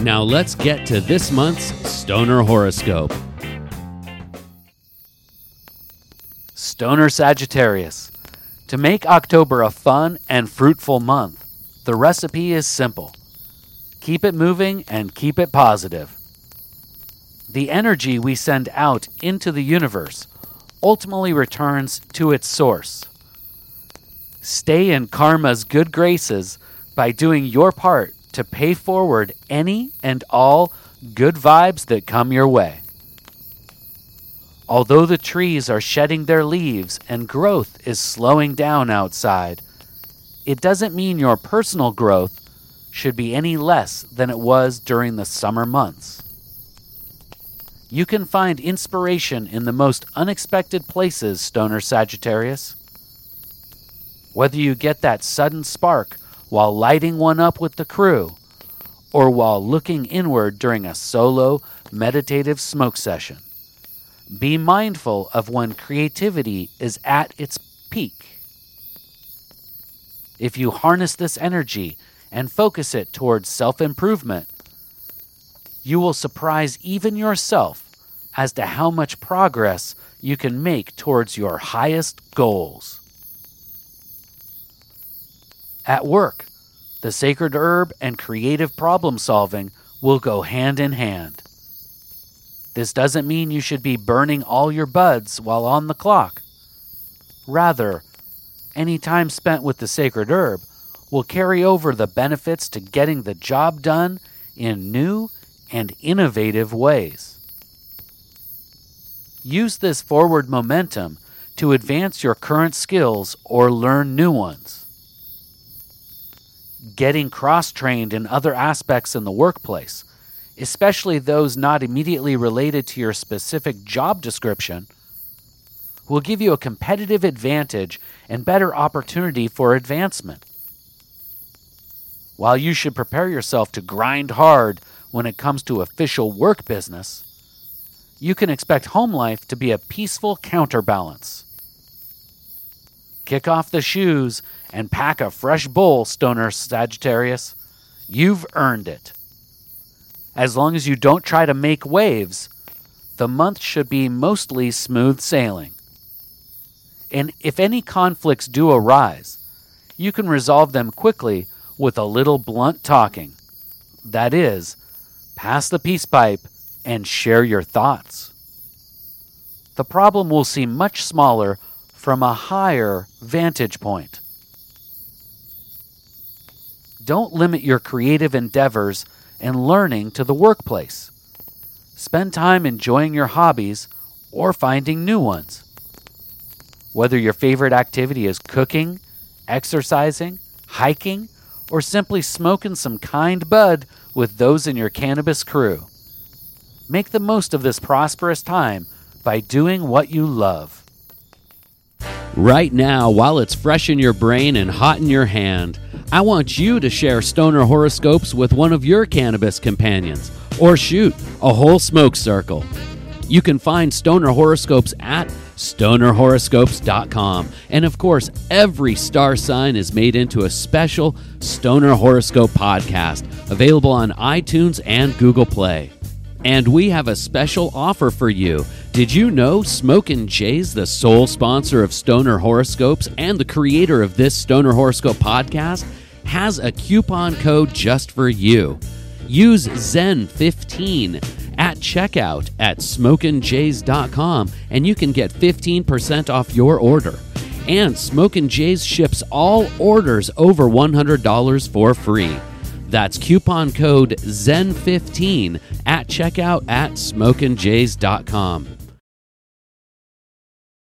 Now let's get to this month's Stoner Horoscope. Stoner Sagittarius. To make October a fun and fruitful month, the recipe is simple. Keep it moving and keep it positive. The energy we send out into the universe ultimately returns to its source. Stay in karma's good graces by doing your part to pay forward any and all good vibes that come your way. Although the trees are shedding their leaves and growth is slowing down outside, it doesn't mean your personal growth should be any less than it was during the summer months. You can find inspiration in the most unexpected places, Stoner Sagittarius. Whether you get that sudden spark while lighting one up with the crew, or while looking inward during a solo meditative smoke session. Be mindful of when creativity is at its peak. If you harness this energy and focus it towards self improvement, you will surprise even yourself as to how much progress you can make towards your highest goals. At work, the sacred herb and creative problem solving will go hand in hand. This doesn't mean you should be burning all your buds while on the clock. Rather, any time spent with the sacred herb will carry over the benefits to getting the job done in new and innovative ways. Use this forward momentum to advance your current skills or learn new ones. Getting cross trained in other aspects in the workplace, especially those not immediately related to your specific job description, will give you a competitive advantage and better opportunity for advancement. While you should prepare yourself to grind hard when it comes to official work business, you can expect home life to be a peaceful counterbalance. Kick off the shoes and pack a fresh bowl, Stoner Sagittarius. You've earned it. As long as you don't try to make waves, the month should be mostly smooth sailing. And if any conflicts do arise, you can resolve them quickly with a little blunt talking. That is, pass the peace pipe and share your thoughts. The problem will seem much smaller from a higher vantage point. Don't limit your creative endeavors and learning to the workplace. Spend time enjoying your hobbies or finding new ones. Whether your favorite activity is cooking, exercising, hiking, or simply smoking some kind bud with those in your cannabis crew. Make the most of this prosperous time by doing what you love. Right now, while it's fresh in your brain and hot in your hand, I want you to share stoner horoscopes with one of your cannabis companions, or shoot, a whole smoke circle. You can find stoner horoscopes at stonerhoroscopes.com. And of course, every star sign is made into a special Stoner Horoscope podcast available on iTunes and Google Play. And we have a special offer for you. Did you know Smokin' Jay's the sole sponsor of Stoner Horoscopes and the creator of this Stoner Horoscope podcast has a coupon code just for you. Use Zen15 at checkout at smokinjays.com and you can get 15% off your order. And Smokin' Jays ships all orders over $100 for free. That's coupon code ZEN15 at checkout at smokinjays.com.